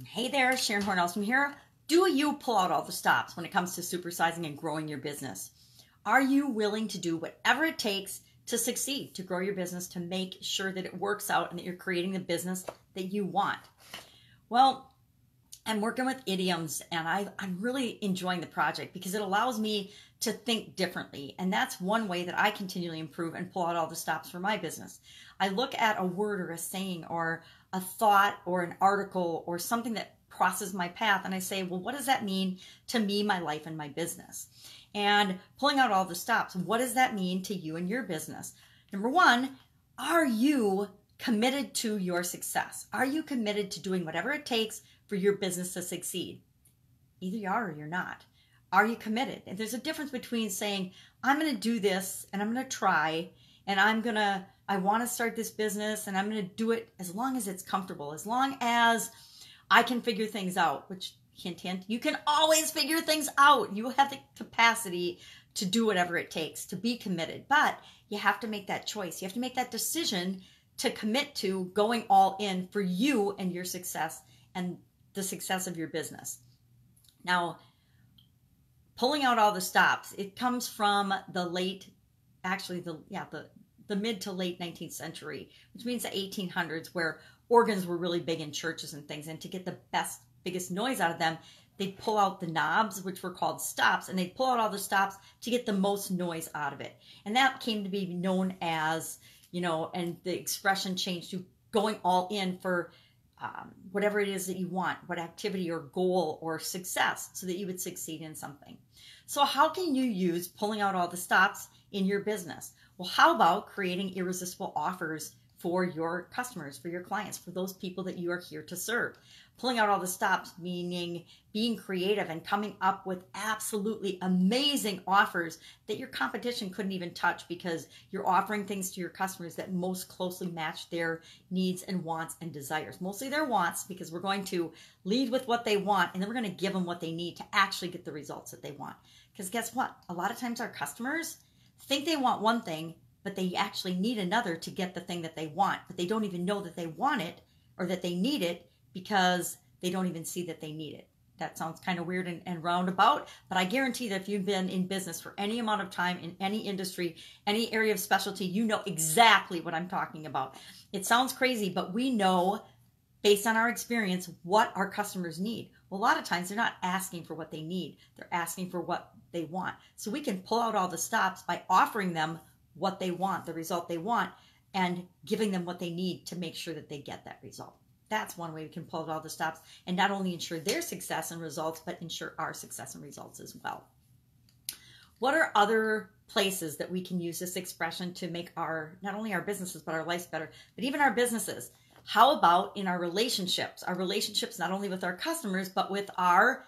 Hey there, Sharon Hornells from here. Do you pull out all the stops when it comes to supersizing and growing your business? Are you willing to do whatever it takes to succeed, to grow your business, to make sure that it works out and that you're creating the business that you want? Well, I'm working with idioms and I, am really enjoying the project because it allows me to think differently. And that's one way that I continually improve and pull out all the stops for my business. I look at a word or a saying or a thought or an article or something that crosses my path and I say, well, what does that mean to me, my life, and my business? And pulling out all the stops, what does that mean to you and your business? Number one, are you committed to your success? Are you committed to doing whatever it takes for your business to succeed? Either you are or you're not. Are you committed? And there's a difference between saying, I'm going to do this and I'm going to try and I'm going to, I want to start this business and I'm going to do it as long as it's comfortable, as long as I can figure things out, which hint, hint, you can always figure things out. You have the capacity to do whatever it takes to be committed, but you have to make that choice. You have to make that decision to commit to going all in for you and your success and the success of your business. Now, pulling out all the stops, it comes from the late, actually the yeah the the mid to late 19th century, which means the 1800s, where organs were really big in churches and things, and to get the best biggest noise out of them, they'd pull out the knobs, which were called stops, and they'd pull out all the stops to get the most noise out of it. And that came to be known as, you know, and the expression changed to going all in for um, whatever it is that you want, what activity or goal or success, so that you would succeed in something. So, how can you use pulling out all the stops in your business? Well, how about creating irresistible offers for your customers, for your clients, for those people that you are here to serve? pulling out all the stops, meaning being creative and coming up with absolutely amazing offers that your competition couldn't even touch because you're offering things to your customers that most closely match their needs and wants and desires. Mostly their wants, because we're going to lead with what they want and then we're going to give them what they need to actually get the results that they want. Because guess what? A lot of times our customers think they want one thing, but they actually need another to get the thing that they want, but they don't even know that they want it or that they need it because they don't even see that they need it. That sounds kind of weird and, and, roundabout, but I guarantee that if you've been in business for any amount of time in any industry, any area of specialty, you know exactly what I'm talking about. It sounds crazy, but we know based on our experience what our customers need. Well, a lot of times they're not asking for what they need, they're asking for what they want. So we can pull out all the stops by offering them what they want, the result they want, and giving them what they need to make sure that they get that result. That's one way we can pull out all the stops and not only ensure their success and results, but ensure our success and results as well. What are other places that we can use this expression to make our, not only our businesses, but our lives better, but even our businesses? How about in our relationships? Our relationships, not only with our customers, but with our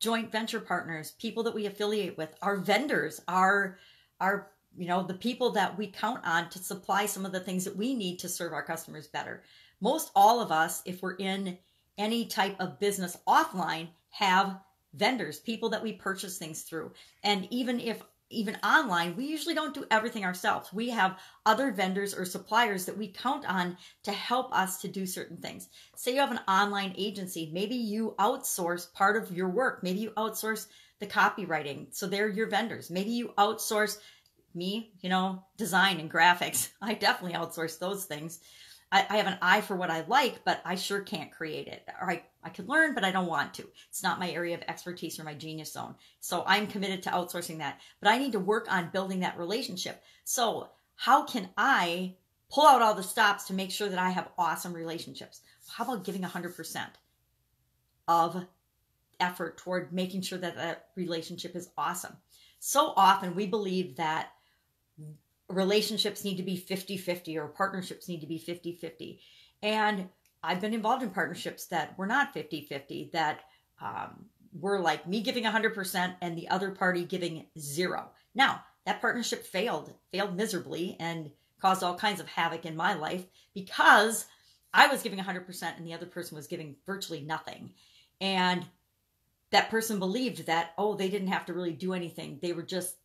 joint venture partners, people that we affiliate with, our vendors, our, our, you know, the people that we count on to supply some of the things that we need to serve our customers better most all of us, if we're in any type of business offline, have vendors, people that we purchase things through. And even if even online, we usually don't do everything ourselves. We have other vendors or suppliers that we count on to help us to do certain things. Say you have an online agency, maybe you outsource part of your work. Maybe you outsource the copywriting. So they're your vendors. Maybe you outsource me, you know, design and graphics. I definitely outsource those things. I, I have an eye for what I like, but I sure can't create it. Or I, I could learn, but I don't want to. It's not my area of expertise or my genius zone. So I'm committed to outsourcing that. But I need to work on building that relationship. So how can I pull out all the stops to make sure that I have awesome relationships? How about giving 100% of effort toward making sure that that relationship is awesome? So often we believe that relationships need to be 50 50 or partnerships need to be 50 50. And I've been involved in partnerships that were not 50 50, that um, were like me giving 100% and the other party giving zero. Now, that partnership failed, failed miserably, and caused all kinds of havoc in my life because I was giving 100% and the other person was giving virtually nothing. And that person believed that, oh, they didn't have to really do anything. They were just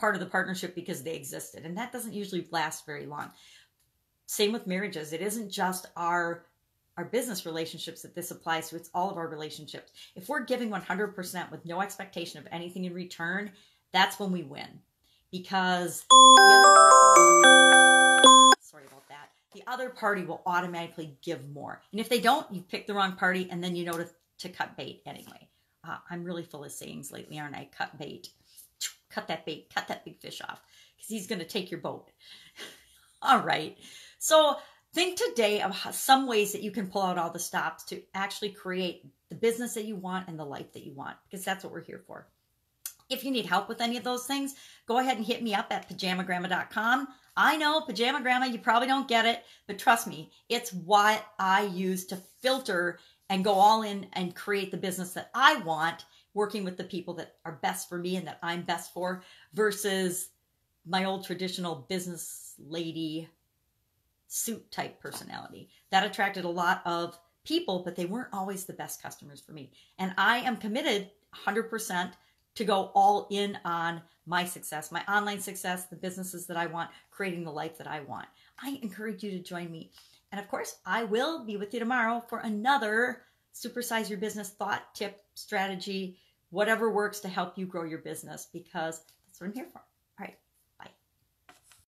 part of the partnership because they existed. And that doesn't usually last very long. Same with marriages. It isn't just our our business relationships that this applies to. It's all of our relationships. If we're giving 100% with no expectation of anything in return, that's when we win. Because sorry about that. The other party will automatically give more. And if they don't, you pick the wrong party and then you know to, to cut bait anyway. Uh, I'm really full of sayings lately, aren't I? Cut bait. Cut that bait. Cut that big fish off because he's going to take your boat. all right. So think today of some ways that you can pull out all the stops to actually create the business that you want and the life that you want because that's what we're here for. If you need help with any of those things, go ahead and hit me up at pajamagramma.com. I know, pajamagrama, you probably don't get it, but trust me, it's what I use to filter and go all in and create the business that I want, working with the people that are best for me and that I'm best for, versus my old traditional business lady suit type personality. That attracted a lot of people, but they weren't always the best customers for me. And I am committed 100% to go all in on my success, my online success, the businesses that I want, creating the life that I want. I encourage you to join me. And of course, I will be with you tomorrow for another supersize your business thought, tip, strategy, whatever works to help you grow your business because that's what I'm here for.